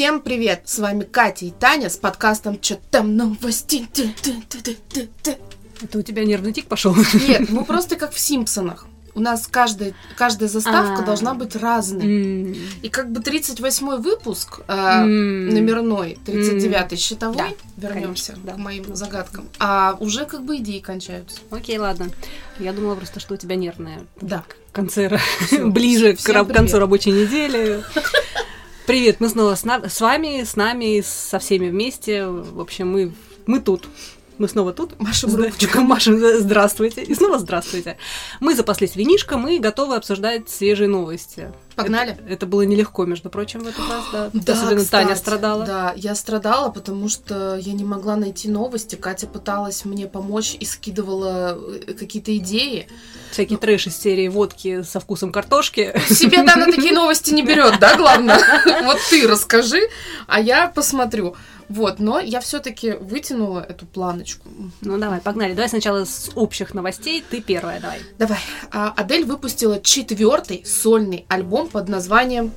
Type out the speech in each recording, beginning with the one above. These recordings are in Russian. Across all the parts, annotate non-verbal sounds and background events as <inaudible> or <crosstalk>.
Всем привет! С вами Катя и Таня с подкастом «Чё там новости?» Это у тебя нервный тик пошел? Нет, мы просто как в «Симпсонах». У нас каждый, каждая заставка А. должна быть разной. М, И как бы 38-й выпуск, э, м. номерной, 39-й счетовой, Да, вернемся конечно, да. к моим загадкам, а уже как бы идеи кончаются. Окей, ладно. Я думала просто, что у тебя нервная Да. конце, Всё. ближе к Всем ра- привет. концу рабочей недели. <laughs> Привет, мы снова с, на- с вами, с нами, со всеми вместе. В общем, мы, мы тут. Мы снова тут. Машем ручками. <laughs> Машем, да, здравствуйте. И снова здравствуйте. Мы запаслись винишком и готовы обсуждать свежие новости. Погнали? Это, это было нелегко, между прочим, в этот раз, да. Да, Особенно кстати, Таня страдала. Да, я страдала, потому что я не могла найти новости. Катя пыталась мне помочь и скидывала э, какие-то идеи. Всякий трэш из серии водки со вкусом картошки. Себе <laughs> она такие новости не берет, да, главное? <laughs> Вот ты расскажи, а я посмотрю. Вот, но я все-таки вытянула эту планочку. Ну давай, погнали. Давай сначала с общих новостей. Ты первая, давай. Давай. А, Адель выпустила четвертый сольный альбом под названием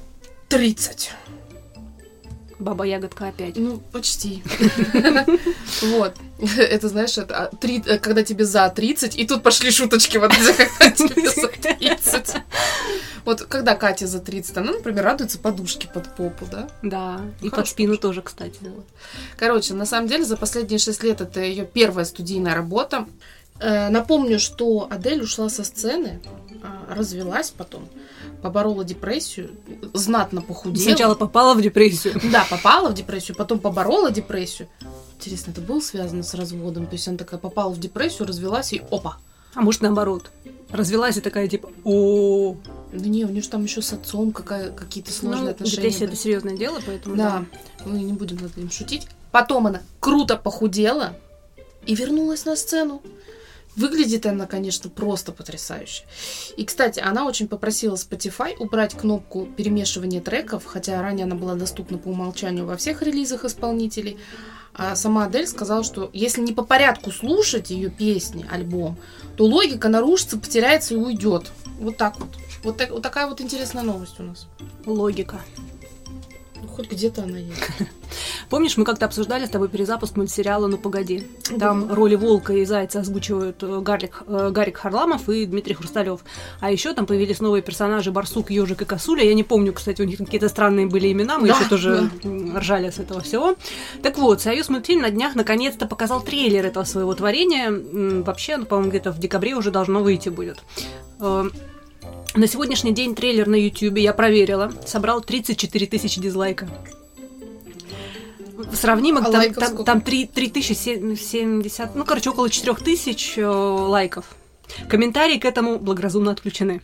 30. Баба Ягодка опять. Ну, почти. <laughs> Вот. <laughs> Это, знаешь, это а, э, когда тебе за 30, и тут пошли шуточки вот когда тебе за <laughs> 30. Вот когда Катя за 30, она, например, радуется подушке под попу, да? Да, и Хорошо. под спину тоже, кстати. Короче, на самом деле, за последние 6 лет это ее первая студийная работа. Э, Напомню, что Адель ушла со сцены, а, развелась потом, поборола депрессию, знатно похудела. Сначала попала в депрессию. Да, попала в депрессию, потом поборола депрессию. Интересно, это было связано с разводом? То есть она такая попала в депрессию, развелась и опа. А может наоборот. Развелась и такая типа, о Да не, у нее же там еще с отцом какая, какие-то сложные Ну, отношения. депрессия были. это серьезное дело, поэтому Да, мы не будем над этим шутить. Потом она круто похудела и вернулась на сцену. Выглядит она, конечно, просто потрясающе. И, кстати, она очень попросила Spotify убрать кнопку перемешивания треков, хотя ранее она была доступна по умолчанию во всех релизах исполнителей. А сама Адель сказала, что если не по порядку слушать ее песни, альбом, то логика нарушится, потеряется и уйдет. Вот так вот. Вот, так- вот такая вот интересная новость у нас. логика. Ну, хоть где-то она есть. <laughs> Помнишь, мы как-то обсуждали с тобой перезапуск мультсериала «Ну погоди». Там роли волка и зайца озвучивают э, Гарлик, э, Гарик Харламов и Дмитрий Хрусталев. А еще там появились новые персонажи Барсук, Ежик и Косуля. Я не помню, кстати, у них какие-то странные были имена, мы Да, еще тоже да. ржали с этого всего. Так вот, Союз мультфильм на днях наконец-то показал трейлер этого своего творения. Вообще, ну, по-моему, где-то в декабре уже должно выйти будет. Э, На сегодняшний день трейлер на YouTube, я проверила, собрал 34 тысячи дизлайка. Сравнимо, А там, лайков там, там 3, 3070, ну, короче, около 4000 э, лайков. Комментарии к этому благоразумно отключены.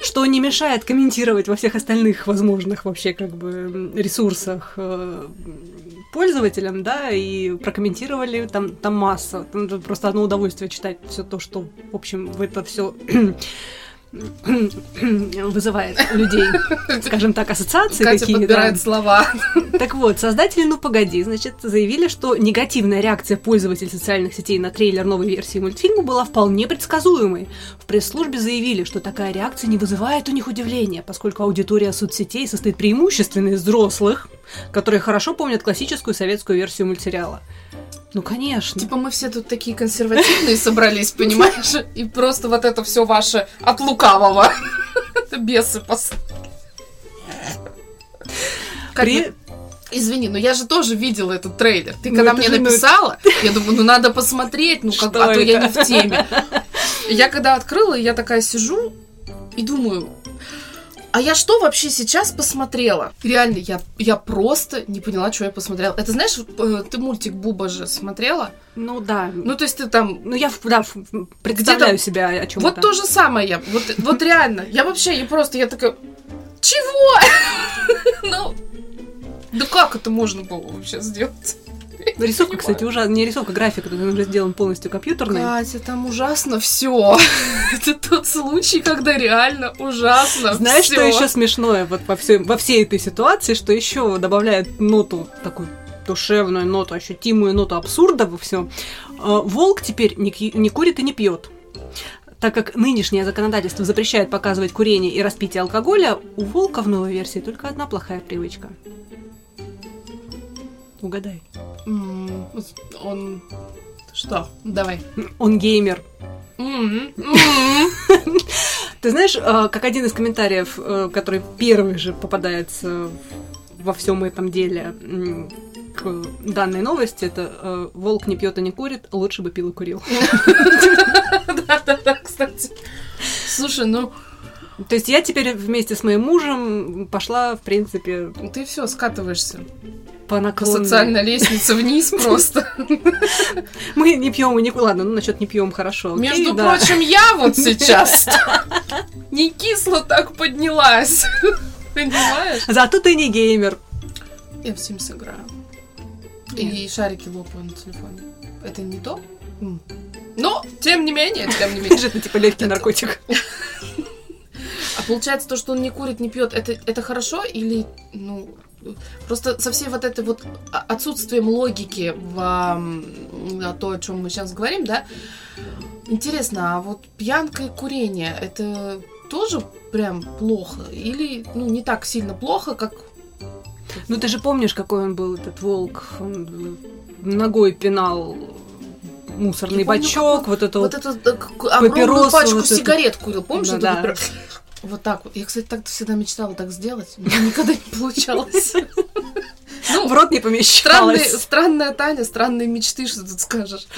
Что не мешает комментировать во всех остальных возможных вообще как бы ресурсах э, пользователям, да, и прокомментировали там, там масса. Там просто одно удовольствие читать все то, что, в общем, в это все <coughs> вызывает у людей, скажем так, ассоциации Катя какие подбирает слова. так вот, создатели «Ну погоди», значит, заявили, что негативная реакция пользователей социальных сетей на трейлер новой версии мультфильма была вполне предсказуемой. В пресс-службе заявили, что такая реакция не вызывает у них удивления, поскольку аудитория соцсетей состоит преимущественно из взрослых, которые хорошо помнят классическую советскую версию мультсериала. Ну, конечно. Типа мы все тут такие консервативные собрались, понимаешь? И просто вот это все ваше от лукавого. <laughs> Это бесы пос... При- Извини, но я же тоже видела этот трейлер. Ты когда это мне же, ну, написала, <laughs> я думаю, ну надо посмотреть, ну как, Что а то я не в теме. <laughs> Я когда открыла, я такая сижу и думаю, а я что вообще сейчас посмотрела? Реально, я, я просто не поняла, что я посмотрела. Это знаешь, э, ты мультик Буба же смотрела? Ну, да. Ну, то есть ты там... Ну, я да, представляю себя о чем Вот то же самое я. Вот, вот реально. Я вообще, я просто, я такая... Чего? <laughs> Ну... Да как это можно было вообще сделать? Рисовка, кстати, ужасно. Не рисовка, графика, он уже сделан полностью компьютерный. Катя, там ужасно все. <laughs> Это тот случай, когда реально ужасно Знаешь, что еще смешное вот во, всей, во всей этой ситуации, что еще добавляет ноту такую душевную ноту, ощутимую ноту абсурда во всем. Волк теперь не, не курит и не пьет. так как нынешнее законодательство запрещает показывать курение и распитие алкоголя, у Волка в новой версии только одна плохая привычка. Угадай. М, Он... Что? Давай. Он геймер. М, м. <laughs> Ты знаешь, э, как один из комментариев, э, который первый же попадается во всем этом деле м, к данной новости, это э, «Волк не пьет и не курит, лучше бы пил и курил». Да-да-да, кстати. Слушай, ну, То есть я теперь вместе с моим мужем пошла, в принципе, ты все скатываешься по наклонной. социальной лестнице вниз <laughs> просто. Мы не пьем и не Ладно, ну насчет не пьем хорошо. Между прочим, я вот <laughs> сейчас не кисло так поднялась. <laughs> Понимаешь? Зато ты не геймер. Я в Sims играю. И шарики лопаю на телефоне. Это не то? Но, тем не менее, тем не менее. Это типа легкий наркотик. А получается, то, что он не курит, не пьет, это, это хорошо или, ну, просто со всей вот этой вот о- отсутствием логики в а, то, о чем мы сейчас говорим, да? Интересно, а вот пьянка и курение, это тоже прям плохо? Или, ну, не так сильно плохо, как... Ну ты же помнишь, какой он был, этот волк. Он ногой пинал мусорный Я помню, бачок, вот это Вот вот. эту э, папиросу пачку вот сигарет курил, помнишь? Ну это да. вот прям- Вот так вот. Я, кстати, так всегда мечтала так сделать. но <laughs> никогда не получалось. <laughs> Ну, в рот не Странные, помещалось. странная Таня, странные мечты, что тут скажешь.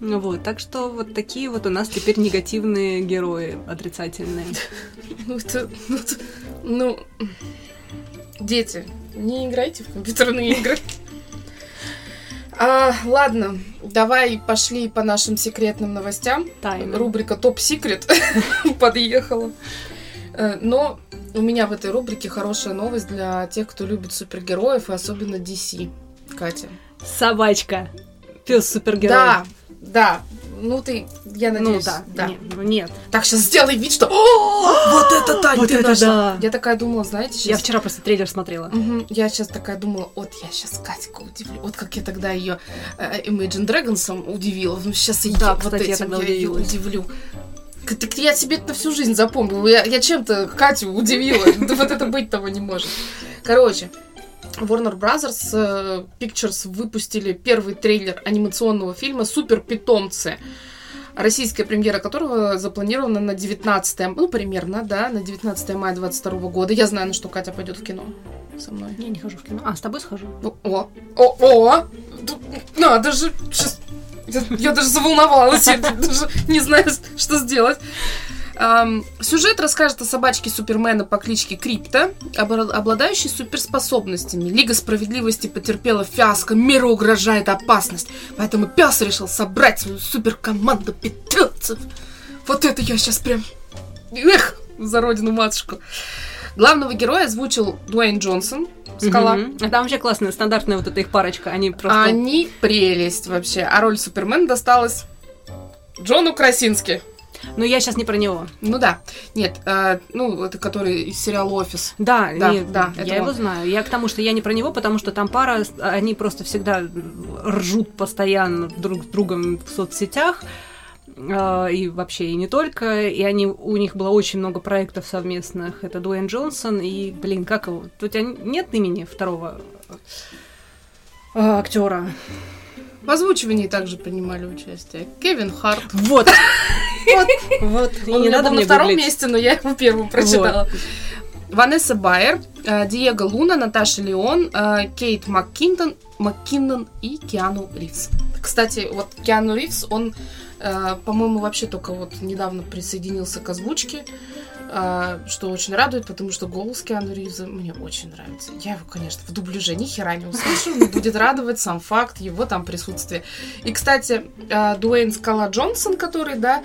Ну вот, так что вот такие вот у нас теперь негативные герои, отрицательные. <laughs> Ну, это, ну, это- ну, дети, не играйте в компьютерные игры. А, ладно, давай пошли по нашим секретным новостям. Тайна. Рубрика Топ Секрет подъехала. Э, Но у меня в этой рубрике хорошая новость для тех, кто любит супергероев, и особенно DC. Катя. Собачка. Пес супергерой. Да, да. Ну ты, я Ну надеюсь, да, да. Нет, ну нет. Так, сейчас сделай вид, что... «О, <gasps> вот это Тань, Вот ты это нашла!» да. Я такая думала, знаете, Я сейчас... вчера просто трейлер смотрела. Мгм, Я сейчас такая думала, вот я сейчас Катьку удивлю. Вот как я тогда ее Imagine Dragons удивила. Ну, сейчас я Да, вот кстати, я этим тогда её удивилась. удивлю. Так я себе это на всю жизнь запомнила. Я, я чем-то Катю удивила. <laughs> Да вот это быть того не может. Короче, Warner Brothers э, Pictures выпустили первый трейлер анимационного фильма «Супер питомцы», российская премьера которого запланирована на 19 ну, примерно, да, на 19 мая 22 года. Я знаю, на что Катя пойдет в кино со мной. Я не хожу в кино. А, с тобой схожу. О, о, о, Надо же! Щас- Я, даже заволновалась, я даже не знаю, что сделать. Сюжет расскажет о собачке Супермена по кличке Крипта, обладающей суперспособностями. Лига справедливости потерпела фиаско, миру угрожает опасность. Поэтому пес решил собрать свою суперкоманду питомцев. Вот это я сейчас прям... Эх, за родину матушку. Главного героя озвучил Дуэйн Джонсон, Скала. Мгм. А там вообще классная, стандартная вот эта их парочка. Они просто... Они прелесть вообще. А роль Супермена досталась Джону Красински. Ну, я сейчас не про него. Ну да. Нет, э, ну, это который из сериала «Офис». Да, Да, нет, да, я его он. знаю. Я к тому, что я не про него, потому что там пара, они просто всегда ржут постоянно друг с другом в соцсетях. Э, И вообще, и не только. И они, у них было очень много проектов совместных. Это Дуэйн Джонсон и, блин, как его? У тебя нет имени второго э, актера? В озвучивании также принимали участие Кевин Харт. Вот. Вот, Он не надо был на втором месте, но я его первым прочитала. Ванесса Байер, э, Диего Луна, Наташа Леон, э, Кейт МакКинтон, МакКиннон и Киану Ривз. Кстати, вот Киану Ривз, он, по-моему, вообще только вот недавно присоединился к озвучке, э, что очень радует, потому что голос Киану Ривза мне очень нравится. Я его, конечно, в дубляже ни хера не услышу, но будет радовать сам факт его там присутствия. И, кстати, э, Дуэйн Скала Джонсон, который, да,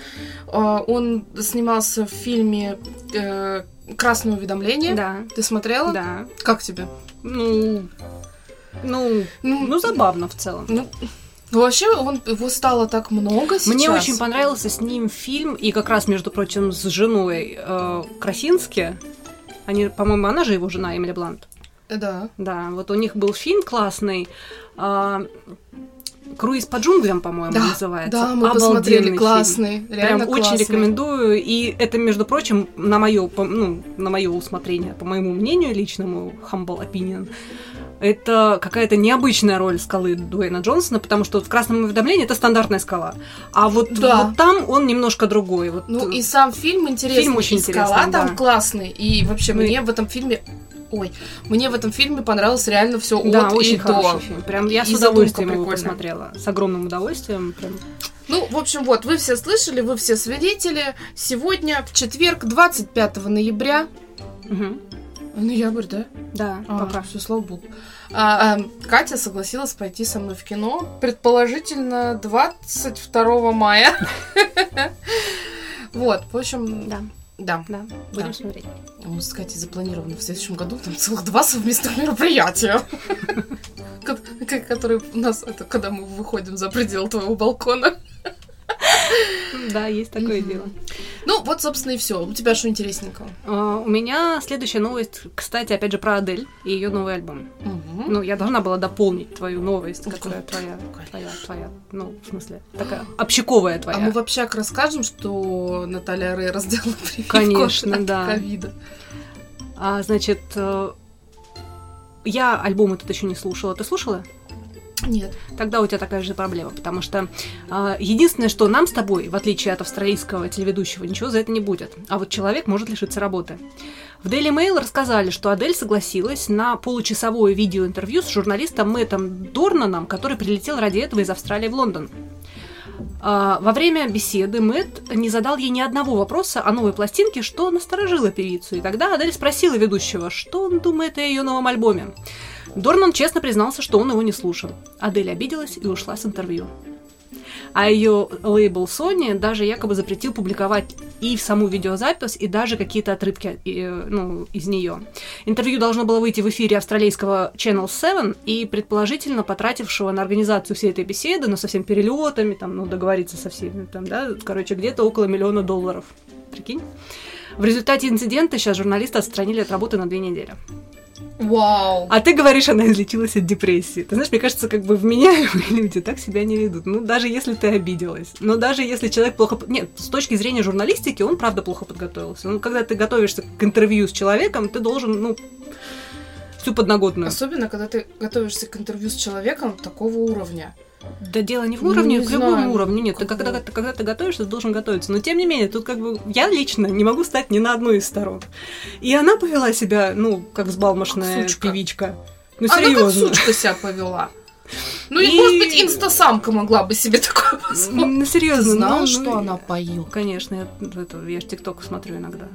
э, он снимался в фильме э, «Красное уведомление». Да, Ты смотрела? да. Как тебе? Ну, ну, Ну, ну, забавно в целом. ну, ну, вообще, он, его стало так много сейчас. Мне очень понравился с ним фильм, и как раз, между прочим, с женой э, Красински. Они, по-моему, она же его жена, Эмили Блант. Да. Да, вот у них был фильм классный. а, Круиз по джунглям, по-моему, Да, называется. Да, мы Обалденный посмотрели, фильм. классный, реально Прям очень классный. рекомендую. И это, между прочим, на мое, ну, на мое усмотрение, по моему мнению личному, humble opinion, это какая-то необычная роль скалы Дуэйна Джонсона, потому что вот в красном уведомлении это стандартная скала. А вот, Да. вот там он немножко другой. Вот, Ну и сам фильм интересный, Фильм очень и скала интересный, там да. классный, и вообще Ну и- мне в этом фильме, ой, мне в этом фильме понравилось реально все да, от очень и хороший до. фильм. Прям я И с удовольствием его посмотрела. С огромным удовольствием. Прям. Ну, в общем, вот, вы все слышали, вы все свидетели. Сегодня, в четверг, 25 ноября, Мгм. Ноябрь, да? Да, пока. все, слава богу. А, а, Катя согласилась пойти со мной в кино, предположительно, 22 мая. <laughs> Вот, в общем, Да, да. да, будем Да. смотреть. У нас с Катей запланировано в следующем году там целых два совместных мероприятия. <laughs> Ко- ко- Которые у нас, это когда мы выходим за пределы твоего балкона. Да, есть такое дело. Ну, вот, собственно, и все. У тебя что интересненького? А, У меня следующая новость, кстати, опять же про Адель и ее новый альбом. Ну, я должна была дополнить твою новость, Ну, которая твоя, конечно. твоя, твоя, ну, в смысле, такая общаковая твоя. А мы в общак расскажем, что Наталья Рейра сделала <laughs> прививку Конечно, от да. ковида. А, значит, э, я альбом этот еще не слушала. Ты слушала? Нет. Тогда у тебя такая же проблема, потому что а, единственное, что нам с тобой, в отличие от австралийского телеведущего, ничего за это не будет. А вот человек может лишиться работы. В Daily Mail рассказали, что Адель согласилась на получасовое видеоинтервью с журналистом Мэттом Дорнаном, который прилетел ради этого из Австралии в Лондон. А, Во время беседы Мэтт не задал ей ни одного вопроса о новой пластинке, что насторожило певицу. И тогда Адель спросила ведущего, что он думает о ее новом альбоме. Дорнан честно признался, что он его не слушал. Адель обиделась и ушла с интервью. А ее лейбл Sony даже якобы запретил публиковать и в саму видеозапись, и даже какие-то отрывки э, ну, из нее. Интервью должно было выйти в эфире австралийского Channel 7 и предположительно потратившего на организацию всей этой беседы, но со всеми перелетами, там, ну, договориться со всеми, там, да, короче, где-то около миллиона долларов. Прикинь? В результате инцидента сейчас журналиста отстранили от работы на две недели. Вау. А ты говоришь, она излечилась от депрессии. Ты знаешь, мне кажется, как бы вменяемые <laughs> люди так себя не ведут. Ну, даже если ты обиделась. Но даже если человек плохо... Нет, с точки зрения журналистики он, правда, плохо подготовился. Ну, когда ты готовишься к интервью с человеком, ты должен, ну, всю подноготную. Особенно, когда ты готовишься к интервью с человеком такого уровня. Да дело не в Ну, уровне, не к любому знаю, уровню. Нет, ты когда, ты- когда ты готовишься, ты должен готовиться. Но тем не менее, тут как бы я лично не могу стать ни на одной из сторон. И она повела себя, ну, как взбалмошная Как сучка. певичка. Ну, Она как сучка себя повела. Ну и, может быть, инстасамка могла бы себе <laughs> такое позволить. Ну, серьезно. Знала, ну, что ну, она поет? Конечно, я, это, я же ТикТок смотрю иногда.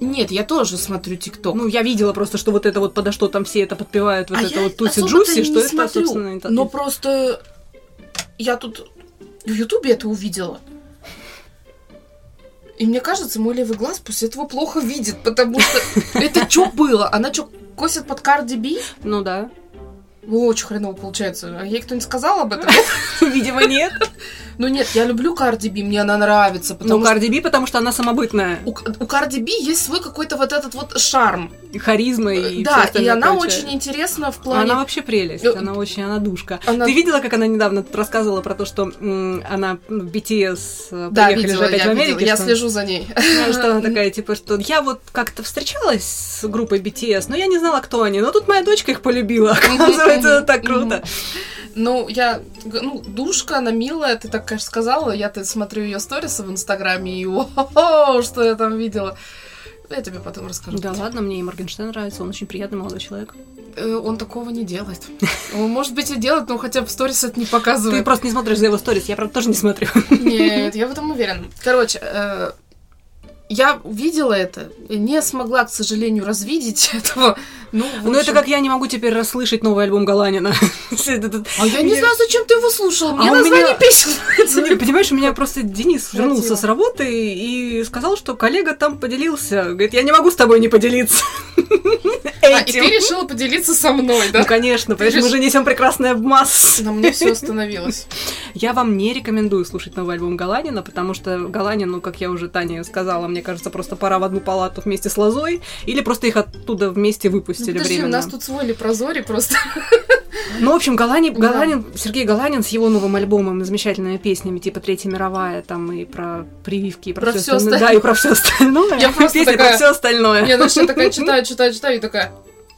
Нет, я тоже смотрю ТикТок. Ну, я видела просто, что вот это вот подо что там все это подпевают, вот А это вот Туси Джуси, что это, смотрю, собственно, это- Но просто я тут в Ютубе это увидела. И мне кажется, мой левый глаз после этого плохо видит, потому что <laughs> это что было? Она что, косит под Карди Би? Ну да. Очень хреново получается. А ей кто-нибудь сказал об этом? <laughs> Видимо, нет. Ну нет, я люблю Карди Би, мне она нравится, Ну, потому что Карди Би, потому что она самобытная. у, у Карди Би есть свой какой-то вот этот вот шарм. И харизма, и да, всё и она прочее. очень интересна в плане... Она вообще прелесть, Э, она очень, она душка. Она- Ты видела, как она недавно рассказывала про то, что она ну, BTS э, Да, приехали видела, же опять я в видела, я что- слежу за ней. Ну, <laughs> что она <laughs> такая, типа, что я вот как-то встречалась с группой BTS, но я не знала, кто они. Но тут моя дочка их полюбила. <laughs> Оказывается, так круто. Ну, я, ну, душка, она милая, ты так, конечно, сказала, я-то смотрю ее сторисы в Инстаграме, и о что я там видела. Я тебе потом расскажу. Да ладно, мне и Моргенштерн нравится, он очень приятный молодой человек. Э, Он такого не делает. <laughs> Он, может быть, и делает, но хотя бы сторис это не показывает. Ты просто не смотришь за его сторис, я, правда, тоже не смотрю. Нет, я в этом уверена. Короче, э, я увидела это, не смогла, к сожалению, развидеть <laughs> этого. Ну, Ну, это общем. как я не могу теперь расслышать новый альбом Галанина. <laughs> Это- А я не знаю, зачем ты его слушал. Мне А название меня- песен. <laughs> Ну, Понимаешь, у меня просто Денис вернулся с работы и сказал, что коллега там поделился. Говорит, я не могу с тобой не поделиться А, и ты этим. решила поделиться со мной, Ну, да? конечно, понимаешь, мы решила- же несем прекрасное в масс. На мне все остановилось. <laughs> Я вам не рекомендую слушать новый альбом Галанина, потому что Галанин, ну, как я уже Тане сказала, мне кажется, просто пора в одну палату вместе с Лозой, или просто их оттуда вместе выпустили Подожди, у временно. нас тут свой лепрозорий просто. Ну, в общем, Галани, Галанин, Сергей Галанин с его новым альбомом, замечательными песнями, типа «Третья мировая», там и про прививки, и про, Про всё всё остальное. Да, и про все остальное. <laughs> Я просто Песни такая- про все остальное. Я, знаешь, я такая <laughs> читаю, читаю, читаю, и такая...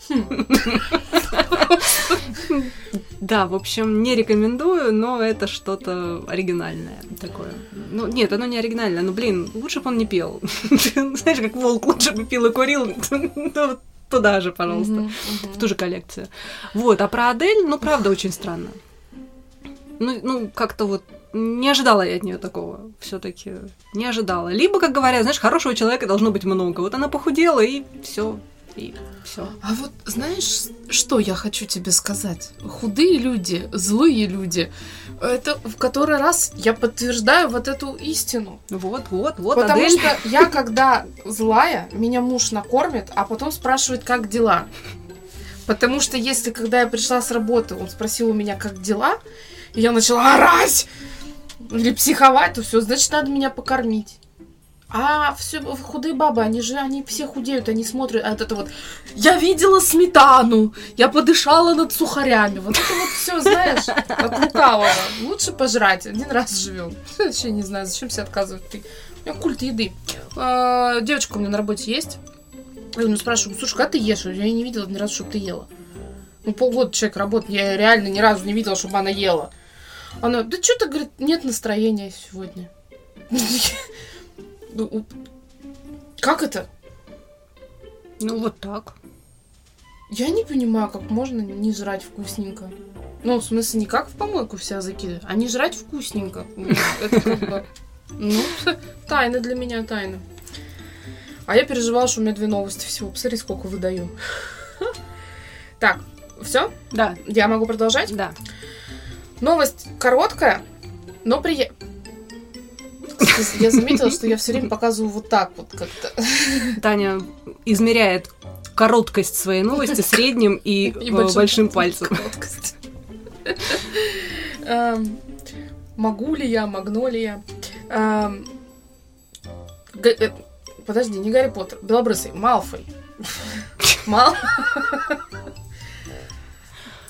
<laughs> Да, в общем, не рекомендую, но это что-то оригинальное такое. Ну, нет, оно не оригинальное, но, блин, лучше бы он не пел. Знаешь, как волк лучше бы пил и курил, ну, туда же, пожалуйста, Мгм, в мгм. ту же коллекцию. Вот, а про Адель, ну, правда, очень странно. Ну, ну как-то вот не ожидала я от нее такого. Все-таки не ожидала. Либо, как говорят, знаешь, хорошего человека должно быть много. Вот она похудела, и все. И все. А вот знаешь, что я хочу тебе сказать? Худые люди, злые люди, это в который раз я подтверждаю вот эту истину. Вот, вот, вот, Потому Адель. что я, когда злая, меня муж накормит, а потом спрашивает, как дела. Потому что если, когда я пришла с работы, он спросил у меня, как дела, и я начала орать или психовать, то все, значит, надо меня покормить. А все худые бабы, они же, они все худеют, они смотрят, а вот это вот, я видела сметану, я подышала над сухарями, вот это вот все, знаешь, от лукавого. Лучше пожрать, один раз живем. Вообще не знаю, зачем себе отказывать. У меня культ еды. А, Девочка у меня на работе есть. Я у спрашиваю, слушай, как ты ешь? Я не видела ни разу, чтобы ты ела. Ну, полгода человек работает, я реально ни разу не видела, чтобы она ела. Она, да что-то, говорит, нет настроения сегодня. <laughs> Ну, Как это? Ну, вот так. Я не понимаю, как можно не жрать вкусненько. Ну, в смысле, не как в помойку вся закидывать, а не жрать вкусненько. Это как бы... Ну, <laughs> тайна для меня, тайна. А я переживала, что у меня две новости всего. Посмотри, сколько выдаю. <laughs> Так, все? Да, Я могу продолжать? да. Новость короткая, но приятная. <laughs> Я заметила, что я все время показываю вот так вот как-то. <laughs> Таня измеряет короткость своей новости средним и, <laughs> И э, большим большим пальцем. Короткость. Эм, Могу ли я, могу ли я? Эм, э, Подожди, не Гарри Поттер, Белобрысый, Малфой. Мал...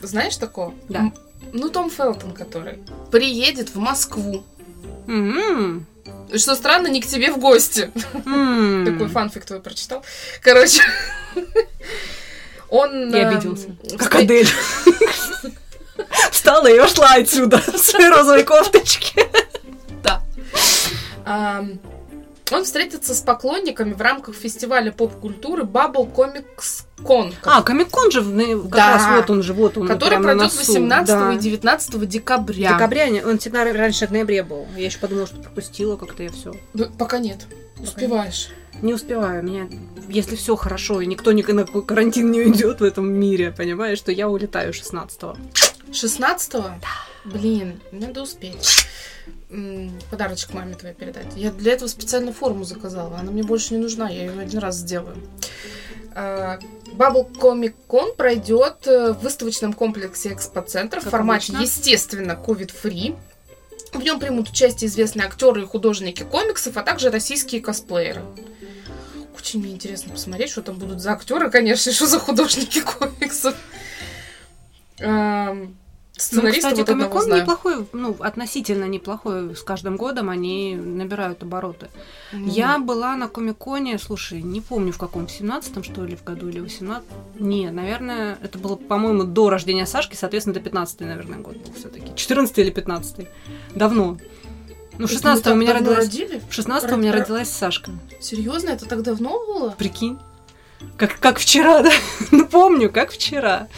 Знаешь такого? Да. Ну, Том Фелтон, который приедет в Москву. М, И Что странно, не к тебе в гости. Такой фанфик твой прочитал. Короче, он... Я эм, обиделся. Как встр- Адель. Встала и ушла отсюда в своей розовой кофточке. Да. Он встретится с поклонниками в рамках фестиваля поп-культуры Bubble Comics Con, А, Комик-кон же, как Да. раз вот он же, вот он. который пройдет носу. 18 Да. и 19 декабря. Декабря, он всегда раньше в ноябре был. Я еще подумала, что пропустила как-то я все. Ну, Пока нет. Успеваешь. Не успеваю. Меня, если все хорошо, и никто ни на карантин не уйдет в этом мире, понимаешь, что я улетаю 16-го. 16 Блин, надо успеть. Подарочек маме твоей передать. Я для этого специально форму заказала. Она мне больше не нужна, я ее один раз сделаю. Bubble Comic Con пройдет в выставочном комплексе Экспоцентр в формате, обычно. естественно, COVID-free. В нем примут участие известные актеры и художники комиксов, а также российские косплееры. Очень мне интересно посмотреть, что там будут за актеры, конечно, и <laughs> что за художники комиксов. Эм, Ну, Сценариста кстати, вот одного знаю. неплохой, ну, относительно неплохой. С каждым годом они набирают обороты. Ну, Я была на Комиконе, слушай, не помню в каком, в 17-м, что ли, в году, или в 18 Не, наверное, это было, по-моему, до рождения Сашки, соответственно, это 15-й, наверное, год был все таки 14 или 15 Давно. Ну, в 16 у меня родилась... родили? В 16 у меня родилась Сашка. Серьезно, это так давно было? Прикинь. Как, как вчера, <laughs> да? Ну, помню, как вчера.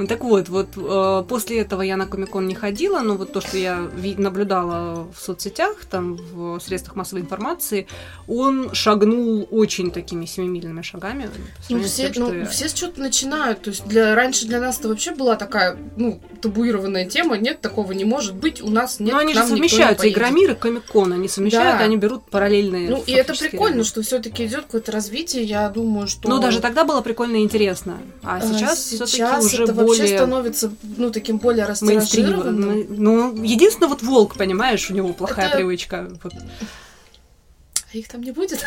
Ну, так вот, вот э, после этого я на Комикон не ходила, но вот то, что я наблюдала в соцсетях, там, в средствах массовой информации, он шагнул очень такими семимильными шагами. Ну, все, тем, что ну, я- все с чего-то начинают. То есть для, раньше для нас это вообще была такая, ну, табуированная тема. Нет, такого не может быть. У нас нет, Но они же совмещаются. Игромир и Комикон, они совмещают, Да. они берут параллельные Ну, и это прикольно, ряды. что все-таки идет какое-то развитие. Я думаю, что... Ну, даже тогда было прикольно и интересно. А сейчас, все-таки сейчас уже это более... вообще становится, ну, таким более растиражированным. Ну, единственное, вот волк, понимаешь, у него плохая Это- привычка. Вот. А их там не будет?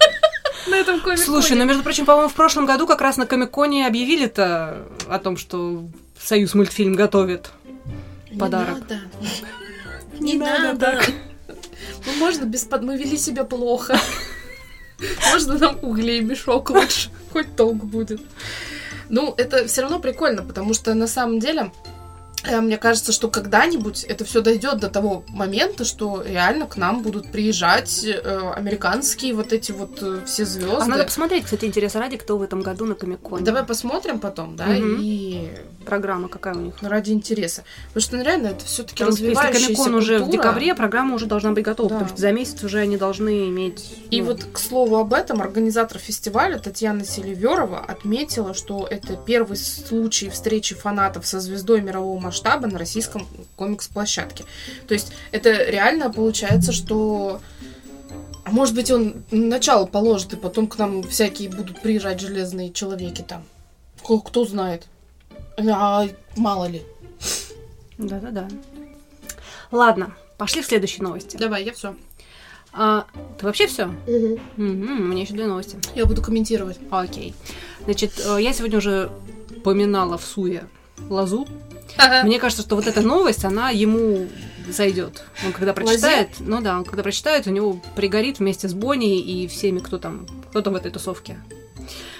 <laughs> На этом комиконе. Слушай, ну, между прочим, по-моему, в прошлом году как раз на Комиконе объявили-то о том, что Союз мультфильм готовит. Не Подарок. надо. <laughs> Не надо. Ну, можно без под... Мы вели себя плохо. <laughs> Можно нам углей мешок лучше. Хоть толк будет. Ну, это все равно прикольно, потому что на самом деле мне кажется, что когда-нибудь это все дойдет до того момента, что реально к нам будут приезжать э, американские вот эти вот э, все звезды. А надо посмотреть, кстати, интереса ради, кто в этом году на Комик-Коне. Давай посмотрим потом, да, Мгм. и Программа какая у них. ради интереса. Потому что ну, реально это все-таки что если развивающаяся Комик-Кон уже в декабре, программа уже должна быть готова, Да. потому что за месяц уже они должны иметь... И ну, вот, к слову об этом, организатор фестиваля Татьяна Селиверова отметила, что это первый случай встречи фанатов со звездой мирового масштаба на российском комикс-площадке. То есть это реально получается, что... А может быть, он начало положит, и потом к нам всякие будут приезжать железные человеки там. Кто, кто знает. А мало ли. Да-да-да. Ладно, пошли к следующей новости. Давай, я все. А, ты вообще все? у меня еще две новости. Я буду комментировать. Окей. Значит, э, я сегодня уже поминала в Суе Лазу. Мне кажется, что вот эта новость, она ему зайдет. Он когда прочитает, ну да, он когда прочитает, у него пригорит вместе с Бонни и всеми, кто там, кто там в этой тусовке.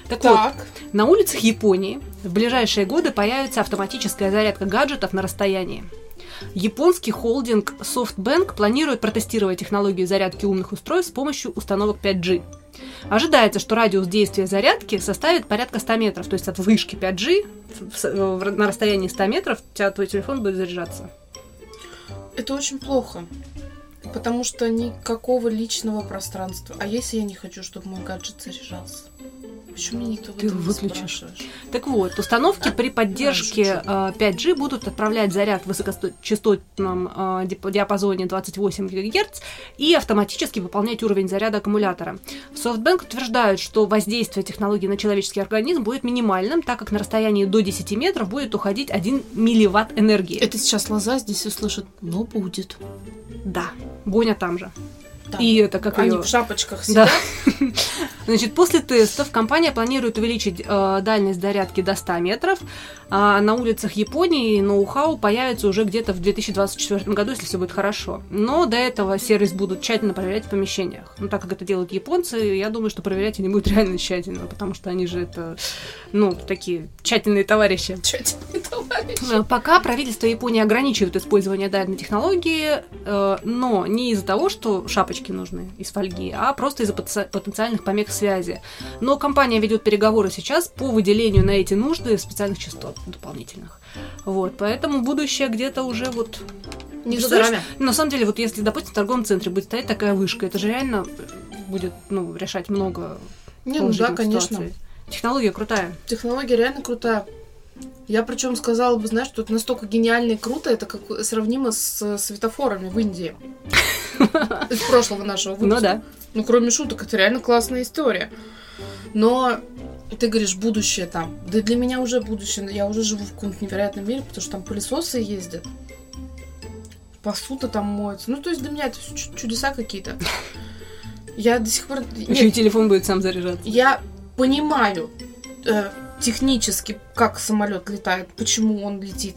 Так, вот, Так. на улицах Японии в ближайшие годы появится автоматическая зарядка гаджетов на расстоянии. Японский холдинг SoftBank планирует протестировать технологию зарядки умных устройств с помощью установок 5G. Ожидается, что радиус действия зарядки составит порядка 100 метров, то есть от вышки 5G в- в- в- на расстоянии 100 метров твой телефон будет заряжаться. Это очень плохо. Потому что никакого личного пространства. А если я не хочу, чтобы мой гаджет заряжался? Почему никто Ты не выключишь. Так вот, установки при поддержке э, 5G будут отправлять заряд в высокочастотном дип- диапазоне 28 ГГц и автоматически выполнять уровень заряда аккумулятора. SoftBank утверждают, что воздействие технологии на человеческий организм будет минимальным, так как на расстоянии до 10 метров будет уходить 1 милливатт энергии. Это сейчас лоза здесь услышит, но будет. Да, Боня там же. Да. И это как Они её- в шапочках Да. сидят. <laughs> Значит, после тестов компания планирует увеличить э, дальность зарядки до 100 метров. А на улицах Японии ноу-хау появится уже где-то в 2024 году, если все будет хорошо. Но до этого сервис будут тщательно проверять в помещениях. Ну, так как это делают японцы, я думаю, что проверять они будут <laughs> реально тщательно, потому что они же это, ну, такие тщательные товарищи. Чё тебе, товарищ? Э, Пока правительство Японии ограничивает использование данной технологии, э, но не из-за того, что шапочки нужны из фольги, а просто из-за потенци- потенциальных помех связи. Но компания ведет переговоры сейчас по выделению на эти нужды специальных частот дополнительных. Вот, поэтому будущее где-то уже вот... Не за горами. На самом деле, вот если, допустим, в торговом центре будет стоять такая вышка, это же реально будет, ну, решать много Не, ну да, конечно. ситуаций. Технология крутая. Технология реально крутая. Я причем сказала бы, знаешь, что это настолько гениально и круто, это как сравнимо с светофорами в Индии. Из прошлого нашего выпуска. Ну да. Ну, кроме шуток, это реально классная история. Но ты говоришь, будущее там. Да для меня уже будущее. Я уже живу в каком-то невероятном мире, потому что там пылесосы ездят. Посуда там моется. Ну, то есть для меня это чу- чудеса какие-то. Я до сих пор... Еще и телефон будет сам заряжаться. я понимаю э, технически, как самолет летает, почему он летит.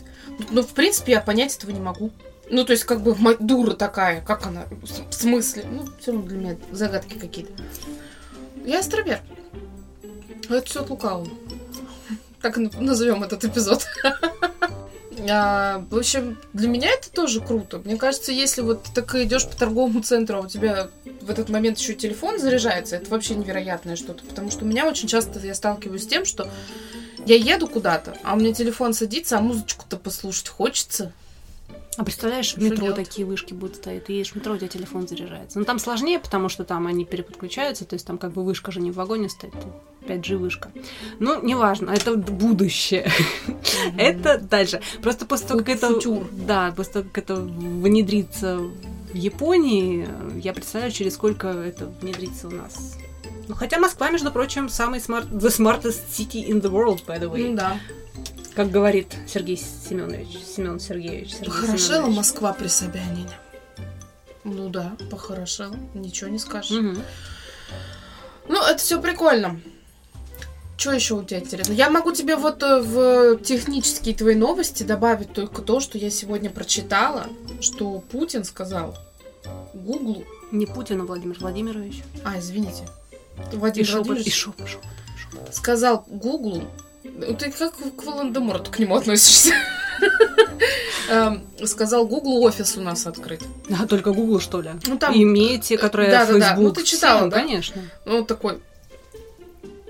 Но, в принципе, я понять этого не могу. Ну, то есть, как бы, дура такая, как она, в смысле? Ну, все равно для меня загадки какие-то. Я астробер. Это все от лукавого. Так и назовем этот эпизод. <laughs> А, в общем, для меня это тоже круто. Мне кажется, если вот так идешь по торговому центру, а у тебя в этот момент еще телефон заряжается, это вообще невероятное что-то. Потому что у меня очень часто я сталкиваюсь с тем, что я еду куда-то, а у меня телефон садится, а музычку-то послушать хочется. А представляешь, в метро делать? такие вышки будут стоять, ты едешь в метро, у тебя телефон заряжается. Ну, там сложнее, потому что там они переподключаются, то есть там как бы вышка же не в вагоне стоит, тут 5G вышка. Ну, неважно, это будущее. Это дальше. Просто после того, как это... Да, после того, как это внедрится в Японии, я представляю, через сколько это внедрится у нас. Ну, хотя Москва, между прочим, самый смарт... The smartest city in the world, by the way. Ну да. Как говорит Сергей Семенович, Семен Сергеевич. Сергей Похорошела Семенович. Москва при Собянине. Ну да, похорошела. Ничего не скажешь. Мгм. Ну, это все прикольно. Что еще у тебя интересно? Я могу тебе вот э, в технические твои новости добавить только то, что я сегодня прочитала, что Путин сказал Гуглу. Не Путин, а Владимир Владимирович. А, извините. И Владимир шепот, и Владимирович шепот, шепот, шепот. сказал Гуглу. Ну, Ты как к Волан-де-Морту к нему относишься? <laughs> Эм, Сказал Гуглу офис у нас открыт. А только Google, что ли? Ну там, Имеете, которые да-да-да. Facebook. Ну, ты читала, да? Конечно. ну такой,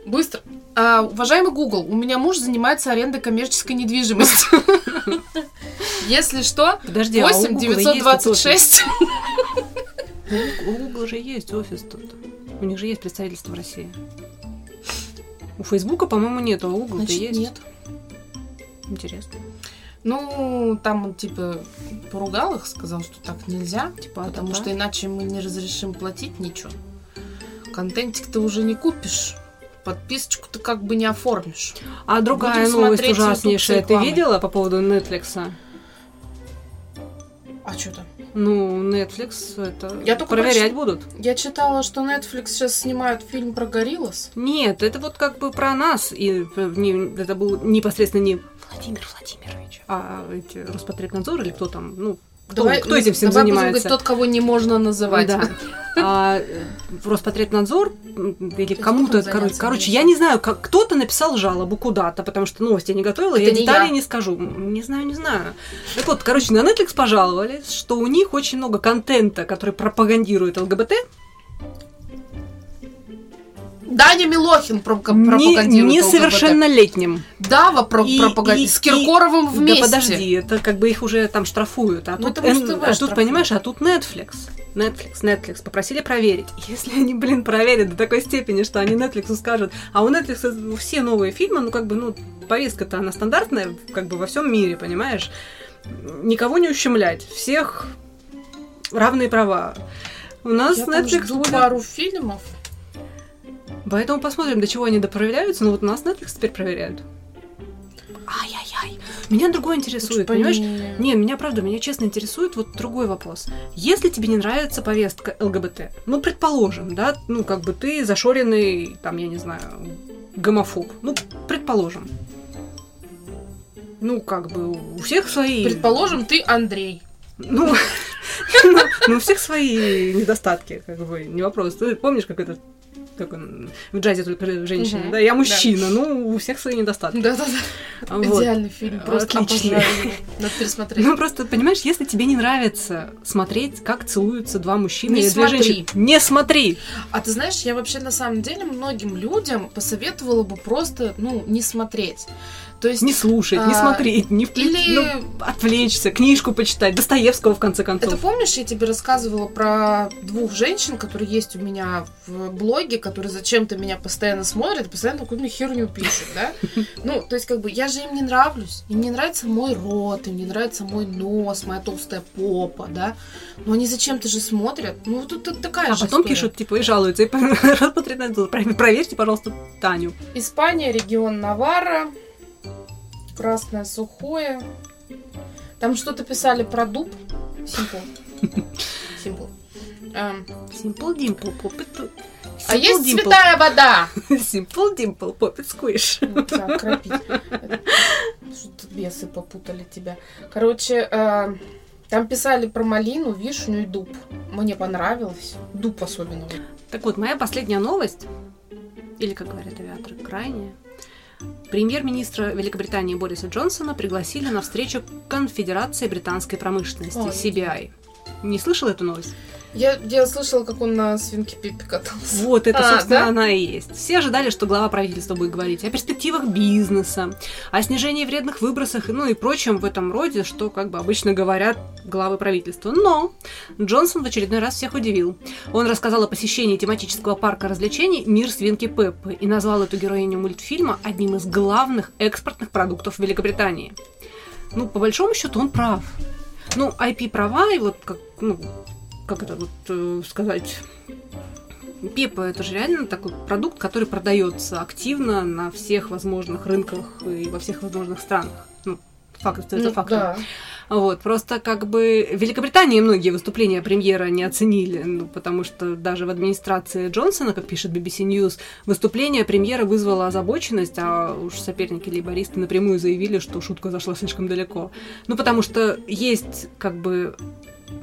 быстро. А, уважаемый Google, у меня муж занимается арендой коммерческой недвижимости. <laughs> Если что, Подожди, а у 8 Google есть 926. тут офис? У Google же есть офис тут. У них же есть представительство в России. У Фейсбука, по-моему, нет, а у Google есть. нет. Интересно. Ну, там он, типа, поругал их, сказал, что так нельзя, Типа, потому да. что иначе мы не разрешим платить ничего. Контентик ты уже не купишь, подписочку ты как бы не оформишь. А другая Будем новость ужаснейшая. Ты видела по поводу Netflix? А что там? Ну, Netflix это Я только проверять будут. Я читала, что Netflix сейчас снимают фильм про гориллас. Нет, это вот как бы про нас. И э, не- это был непосредственно не Владимир Владимирович, а эти Роспотребнадзор или кто там, ну, кто, Давай- кто этим всем давай занимается? говорить, тот, кого не можно называть. Да. <laughs> А, э, Роспотребнадзор или кому-то, там короче, я не знаю, как кто-то написал жалобу куда-то, потому что новости я не готовила, Это я не деталей я. не скажу. Не знаю, не знаю. Так вот, короче, на Netflix пожаловались, что у них очень много контента, который пропагандирует ЛГБТ, Даня Милохин пропа- не, пропагандирует ЛГБТ. несовершеннолетним. Дава про- И- пропагандирует. и- С Киркоровым вместе. Да подожди, это как бы их уже там штрафуют. А Ну, тут, это Муз Н- ТВ а тут понимаешь, а тут Netflix. Netflix, Netflix попросили проверить. <laughs> Если они, блин, проверят до такой степени, что они Netflix скажут, а у Netflix все новые фильмы, ну как бы, ну повестка-то она стандартная, как бы во всем мире, понимаешь? Никого не ущемлять, всех равные права. У нас Я там Netflix жду будет... пару фильмов. Поэтому посмотрим, до чего они допроверяются. Ну вот нас Netflix теперь проверяют. Ай-яй-яй. Меня другое интересует, Типа понимаешь? не- меня правда, меня честно интересует вот другой вопрос. Если тебе не нравится повестка ЛГБТ, ну, предположим, да, ну, как бы ты зашоренный, там, я не знаю, гомофоб, ну, предположим. Ну, как бы у всех свои... Предположим, ты Андрей. Ну, ну, <laughs> ну, у всех свои недостатки, как бы, не вопрос. Ты помнишь, как этот как он, в джазе только женщина, Мгм, да, я да. мужчина, ну, у всех свои недостатки. Да-да-да. Вот. Идеальный фильм. Просто Отличный. обожаю. Надо пересмотреть. Ну, просто, понимаешь, если тебе не нравится смотреть, как целуются два мужчины Не или две женщины, не смотри. А ты знаешь, я вообще на самом деле многим людям посоветовала бы просто, ну, не смотреть. То есть... Не слушать, не А, смотреть, не включить, Или... ну, отвлечься, книжку почитать, Достоевского, в конце Это концов. помнишь, я тебе рассказывала про двух женщин, которые есть у меня в блоге, которые зачем-то меня постоянно смотрят, постоянно какую-то херню пишут, да? <laughs> Ну, то есть, как бы, я же им не нравлюсь. Им не нравится мой рот, им не нравится мой нос, моя толстая попа, да? Но они зачем-то же смотрят. Ну, вот тут такая А же потом история. пишут, типа, и жалуются. И <laughs> Роспотребнадзор, «Про- проверьте, пожалуйста, Таню. Испания, регион Наварра, Красное Сухое. Там что-то писали про дуб. Симпл. Симпл. Эм, Dimple, Pop it- А есть Dimple. святая вода? Pop it Squish. Ну, окропить. Что-то бесы попутали тебя. Короче, э, там писали про малину, вишню и дуб. Мне понравилось. Дуб особенно. Так вот, моя последняя новость, или, как говорят авиаторы, крайняя. Премьер-министра Великобритании Бориса Джонсона пригласили на встречу Конфедерации британской промышленности, Ой. CBI. Не слышал эту новость? Я, я слышала, как он на свинке Пиппи катался. Вот, это, А, собственно, да? она и есть. Все ожидали, что глава правительства будет говорить о перспективах бизнеса, о снижении вредных выбросах, ну и прочем в этом роде, что, как бы, обычно говорят главы правительства. Но Джонсон в очередной раз всех удивил. Он рассказал о посещении тематического парка развлечений «Мир свинки Пеппы» и назвал эту героиню мультфильма одним из главных экспортных продуктов Великобритании. Ну, по большому счету, он прав. Ну, IP-права и вот как, ну, как это вот э, сказать, Пеппа это же реально такой продукт, который продается активно на всех возможных рынках и во всех возможных странах. Ну, факт, это Ну, факт. да. Вот, просто как бы в Великобритании многие выступления премьера не оценили, ну, потому что даже в администрации Джонсона, как пишет BBC News, выступление премьера вызвало озабоченность, а уж соперники лейбористы напрямую заявили, что шутка зашла слишком далеко. Ну, потому что есть как бы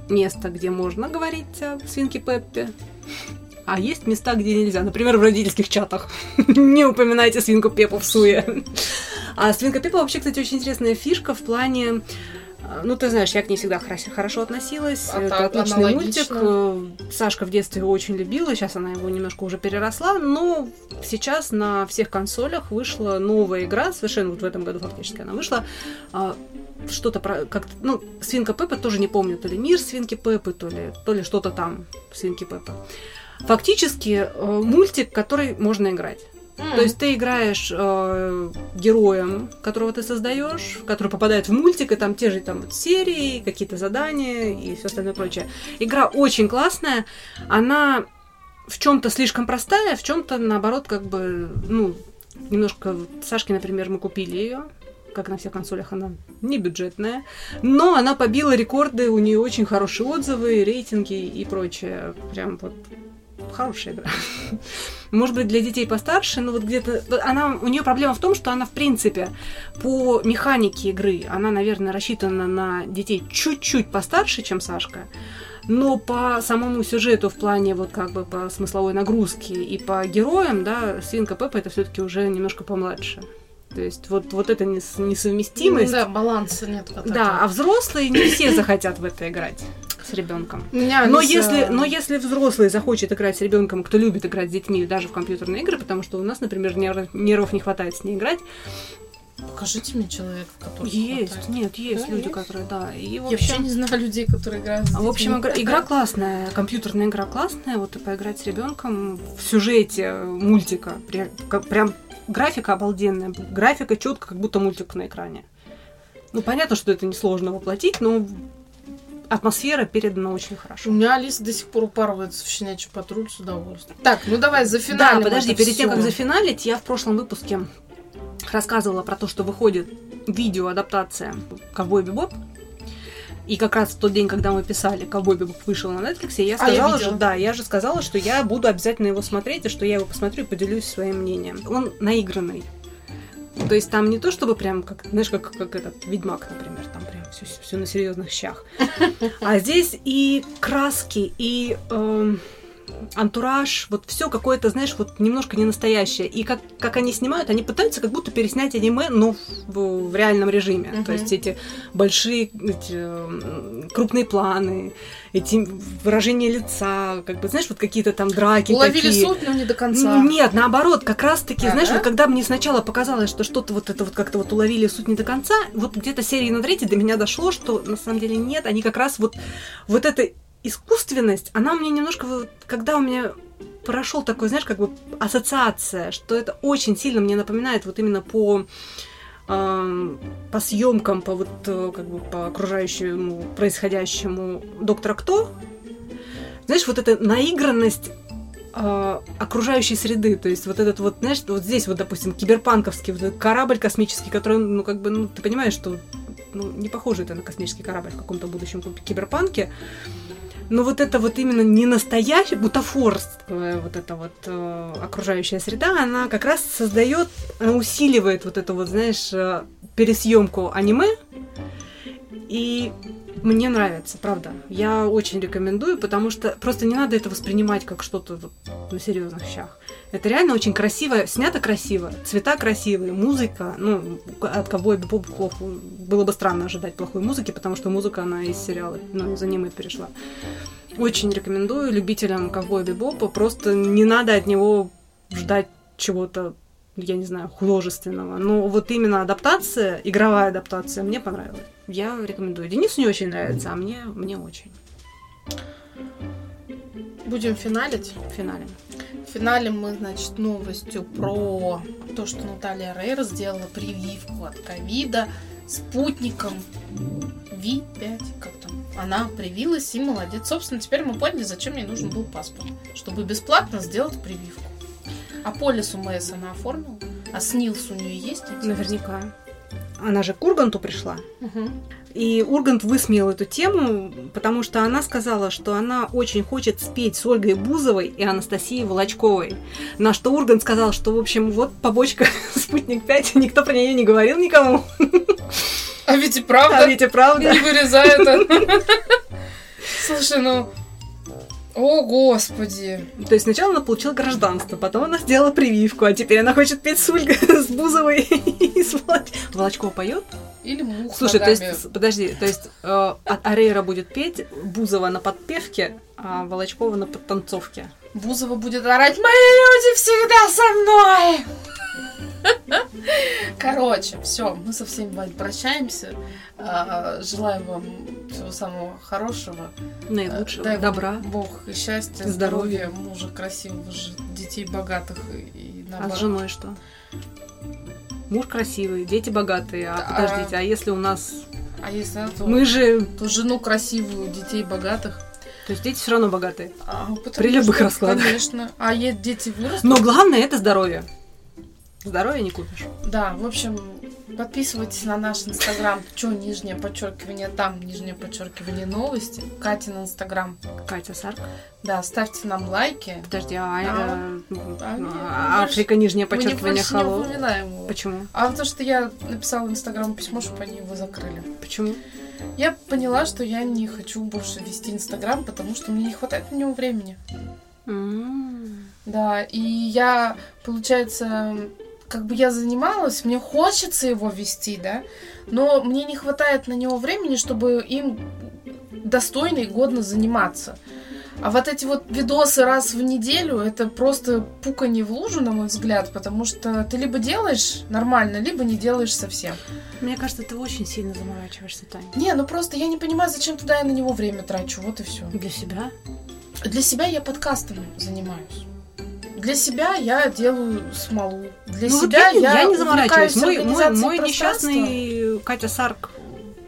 место, где можно говорить о свинке Пеппе, а есть места, где нельзя. Например, в родительских чатах. <laughs> Не упоминайте свинку Пеппу в суе. А свинка Пеппа вообще, кстати, очень интересная фишка в плане ну, ты знаешь, я к ней всегда хорошо, относилась. А Это отличный аналогично. мультик. Э, Сашка в детстве его очень любила, сейчас она его немножко уже переросла, но сейчас на всех консолях вышла новая игра, совершенно вот в этом году фактически она вышла. а, Что-то про как ну, Свинка Пеппа тоже не помню, то ли мир Свинки Пеппы, то ли, то ли что-то там Свинки Пеппа. Фактически э, мультик, который можно играть. То есть ты играешь э, героем, которого ты создаешь, который попадает в мультик, и там те же там вот серии, какие-то задания и все остальное прочее. Игра очень классная, она в чем-то слишком простая, в чем-то наоборот как бы ну немножко Сашке, например, мы купили ее. Как на всех консолях, она не бюджетная. Но она побила рекорды, у нее очень хорошие отзывы, рейтинги и прочее. Прям вот хорошая игра. Может быть, для детей постарше, но вот где-то... Она, у нее проблема в том, что она, в принципе, по механике игры, она, наверное, рассчитана на детей чуть-чуть постарше, чем Сашка. Но по самому сюжету в плане вот как бы по смысловой нагрузке и по героям, да, Свинка Пеппа это все-таки уже немножко помладше. То есть вот, вот эта нес- несовместимость. Ну Да, баланса нет. вот Да, этого. а взрослые не все захотят в это играть с ребенком. Меня Но Алиса- если, но если взрослый захочет играть с ребенком, кто любит играть с детьми, даже в компьютерные игры, потому что у нас, например, нерв- нервов не хватает с ней играть. Покажите мне человека, который Есть, хватает. нет, есть Да, люди, есть? которые, да. И в Я вообще общем, не знаю людей, которые играют с в общем игра, игра классная, компьютерная игра классная, вот и поиграть с ребенком в сюжете мультика, пря- ка- прям графика обалденная, графика четко, как будто мультик на экране. Ну, понятно, что это несложно воплотить, но атмосфера передана очень У хорошо. меня Алиса до сих пор упарывается в щенячий патруль с удовольствием. Так, ну давай за финалем. Да, подожди, перед тем, всё. как зафиналить, я в прошлом выпуске рассказывала про то, что выходит видеоадаптация «Ковбой Бибоп». И как раз в тот день, когда мы писали, «Ковбой Бибоп» вышел на Netflix, я А, я сказала видела. же, да, я же сказала, что я буду обязательно его смотреть, и что я его посмотрю и поделюсь своим мнением. Он наигранный. То есть там не то, чтобы прям, как, знаешь, как, как этот Ведьмак, например, там прям все, на серьезных щах. <laughs> А здесь и краски, и эм, антураж, вот все какое-то, знаешь, вот немножко не настоящее. И как, как они снимают, они пытаются как будто переснять аниме, но в, в реальном режиме. Мгм. То есть эти большие, эти, м, крупные планы, эти выражения лица, как бы, знаешь, вот какие-то там драки Уловили такие. суть, но не до конца. Нет, наоборот, как раз-таки, Да, знаешь, да? вот когда мне сначала показалось, что что-то вот это вот как-то вот уловили суть не до конца, вот где-то серии на третьей до меня дошло, что на самом деле нет, они как раз вот, вот эта искусственность, она меня немножко, когда у меня прошел такой, знаешь, как бы ассоциация, что это очень сильно мне напоминает вот именно по эм, по съемкам, по вот э, как бы по окружающему происходящему Доктора Кто, знаешь, вот эта наигранность э, окружающей среды, то есть вот этот вот, знаешь, вот здесь вот, допустим, киберпанковский вот этот корабль космический, который, ну, как бы, ну, ты понимаешь, что ну, не похоже это на космический корабль в каком-то будущем киберпанке, но вот это вот именно не настоящая, бутафорская вот эта вот э, окружающая среда, она как раз создает, она усиливает вот эту вот, знаешь, э, пересъемку аниме, и мне нравится, правда. Я очень рекомендую, потому что просто не надо это воспринимать как что-то на серьезных щах. Это реально очень красиво, снято красиво, цвета красивые, музыка. Ну, от ковбоя Бибоп плохо. Было бы странно ожидать плохой музыки, потому что музыка, она из сериала, ну, из аниме перешла. Очень рекомендую любителям ковбоя Бибопа. Просто не надо от него ждать чего-то я не знаю, художественного. Но вот именно адаптация, игровая адаптация мне понравилась. Я рекомендую. Денису не очень нравится, а мне, мне очень. Будем финалить. В финале мы, значит, новостью про то, что Наталья Рейер сделала прививку от ковида спутником Ви-5, как там. Она привилась и молодец. Собственно, теперь мы поняли, зачем ей нужен был паспорт. Чтобы бесплатно сделать прививку. А полис УМС она оформила? А СНИЛС у нее есть? Наверняка. Она же к Урганту пришла. Мгм. И Ургант высмеял эту тему, потому что она сказала, что она очень хочет спеть с Ольгой Бузовой и Анастасией Волочковой. На что Ургант сказал, что, в общем, вот побочка <laughs> «Спутник 5», никто про нее не говорил никому. А ведь и правда. А ведь и правда. Не вырезает. Слушай, ну... О, господи. То есть сначала она получила гражданство, потом она сделала прививку, а теперь она хочет петь с Ольгой, <laughs> с Бузовой <laughs> и с Волоч... Волочкова поет? Или мух Слушай, то ногами. есть, подожди, то есть э, Арейра будет петь, Бузова на подпевке, а Волочкова на подтанцовке. Бузова будет орать «Мои люди всегда со мной!» Короче, все, мы со всеми вами прощаемся. А, Желаем вам всего самого хорошего. Наилучшего, Дай добра. Бог и счастья, Здоровья. здоровья, мужа красивого, детей богатых и, и А наоборот. с женой что? Муж красивый, дети богатые. А Да. подождите, а если у нас... А если то, Мы же... то жену красивую, детей богатых. То есть дети все равно богатые. А, При любых что, раскладах. Конечно. А дети вырастут. Но главное это здоровье. Здоровье не купишь. Да, в общем, подписывайтесь на наш инстаграм. Чё, нижнее подчеркивание там, нижнее подчеркивание новости. Катин инстаграм. Катя Сарк. Да, ставьте нам лайки. Подожди, а, А, э, а, не, а, мы Африка нижнее Мы не, подчеркивание больше не Hello. упоминаем его. Почему? А потому что я написала инстаграм письмо, чтобы они его закрыли. Почему? Я поняла, что я не хочу больше вести инстаграм, потому что мне не хватает на него времени. М. Да, и я, получается, как бы я занималась, мне хочется его вести, да, но мне не хватает на него времени, чтобы им достойно и годно заниматься. А вот эти вот видосы раз в неделю, это просто пуканье в лужу, на мой взгляд, потому что ты либо делаешь нормально, либо не делаешь совсем. Мне кажется, ты очень сильно заморачиваешься, Таня. Не, ну просто я не понимаю, зачем туда я на него время трачу, вот и все. Для себя? Для себя я подкастом занимаюсь. Для себя я делаю смолу. Для ну, вот себя я, не- я не заморачиваюсь. Мой, мой, мой несчастный Катя Сарк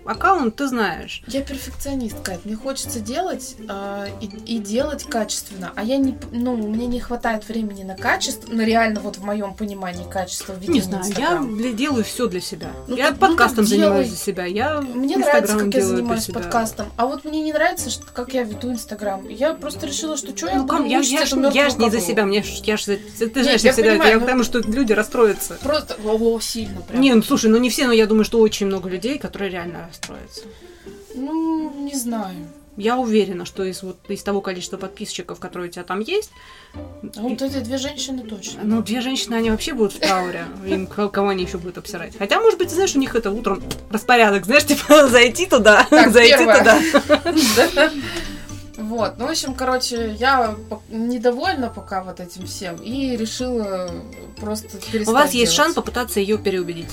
аккаунт, ты знаешь. Я перфекционист, Кать. Мне хочется делать а, и, и делать качественно. А я не, ну, мне не хватает времени на качество, на реально вот в моем понимании качества ведения Не знаю, я Инстаграма. для- делаю все для себя. Ну, я так- ну, подкастом так занимаюсь делай. для себя. Я Мне Инстаграм нравится, как я занимаюсь подкастом. А вот мне не нравится, что, как я веду Инстаграм. Я просто решила, что что я Ну, буду ком, я, я, ж- я ж не за себя, мне ж, я ж, за- ты Не, знаешь, я я всегда, понимаю, я но- к тому, что люди расстроятся. Просто, о, сильно прям. Не, ну слушай, ну не все, но я думаю, что очень много людей, которые реально расстроятся. Ну, не знаю. Я уверена, что из вот из того количества подписчиков, которые у тебя там есть, А вот эти две женщины точно. ну две женщины, они вообще будут в трауре. Им кого они еще будут обсирать? Хотя, может быть, ты знаешь, у них это утром распорядок, знаешь, <laughs> типа зайти туда, Так, <laughs> зайти первое. туда. Да. <laughs> Вот, ну, в общем, короче, я недовольна пока вот этим всем и решила просто перестать У вас есть делать. шанс попытаться ее переубедить.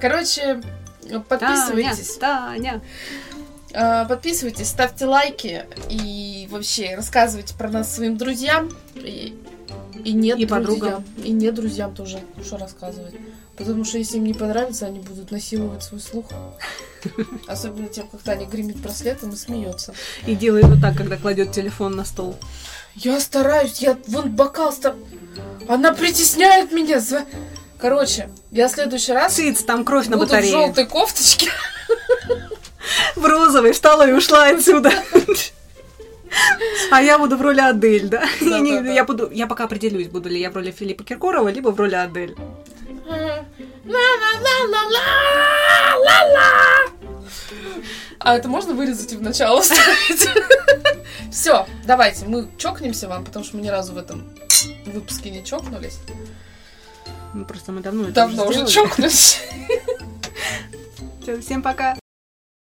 Короче, подписывайтесь. Таня, Таня. Э, Подписывайтесь, ставьте лайки и вообще рассказывайте про нас своим друзьям. И, и нет И друзьям. подругам. И нет друзьям тоже, что рассказывать. Потому что если им не понравится, они будут насиловать свой слух. <laughs> Особенно тем, как Таня гремит браслетом и смеется. И делает вот так, когда кладет телефон на стол. Я стараюсь, я вон бокал стар... Она притесняет меня. зва- Короче, я в следующий раз Циц, там кровь на буду в батарее. желтой кофточке. <laughs> В розовой встала и ушла отсюда. А я буду в роли Адель, да? Да, не- да, да. Я буду, я пока определюсь, буду ли я в роли Филиппа Киркорова, либо в роли Адель. А это можно вырезать и в начало вставить? <laughs> Все, давайте, мы чокнемся вам, потому что мы ни разу в этом выпуске не чокнулись. Ну, просто мы давно это Давно уже сделали. чокнулись. <laughs> Всё, Всем пока.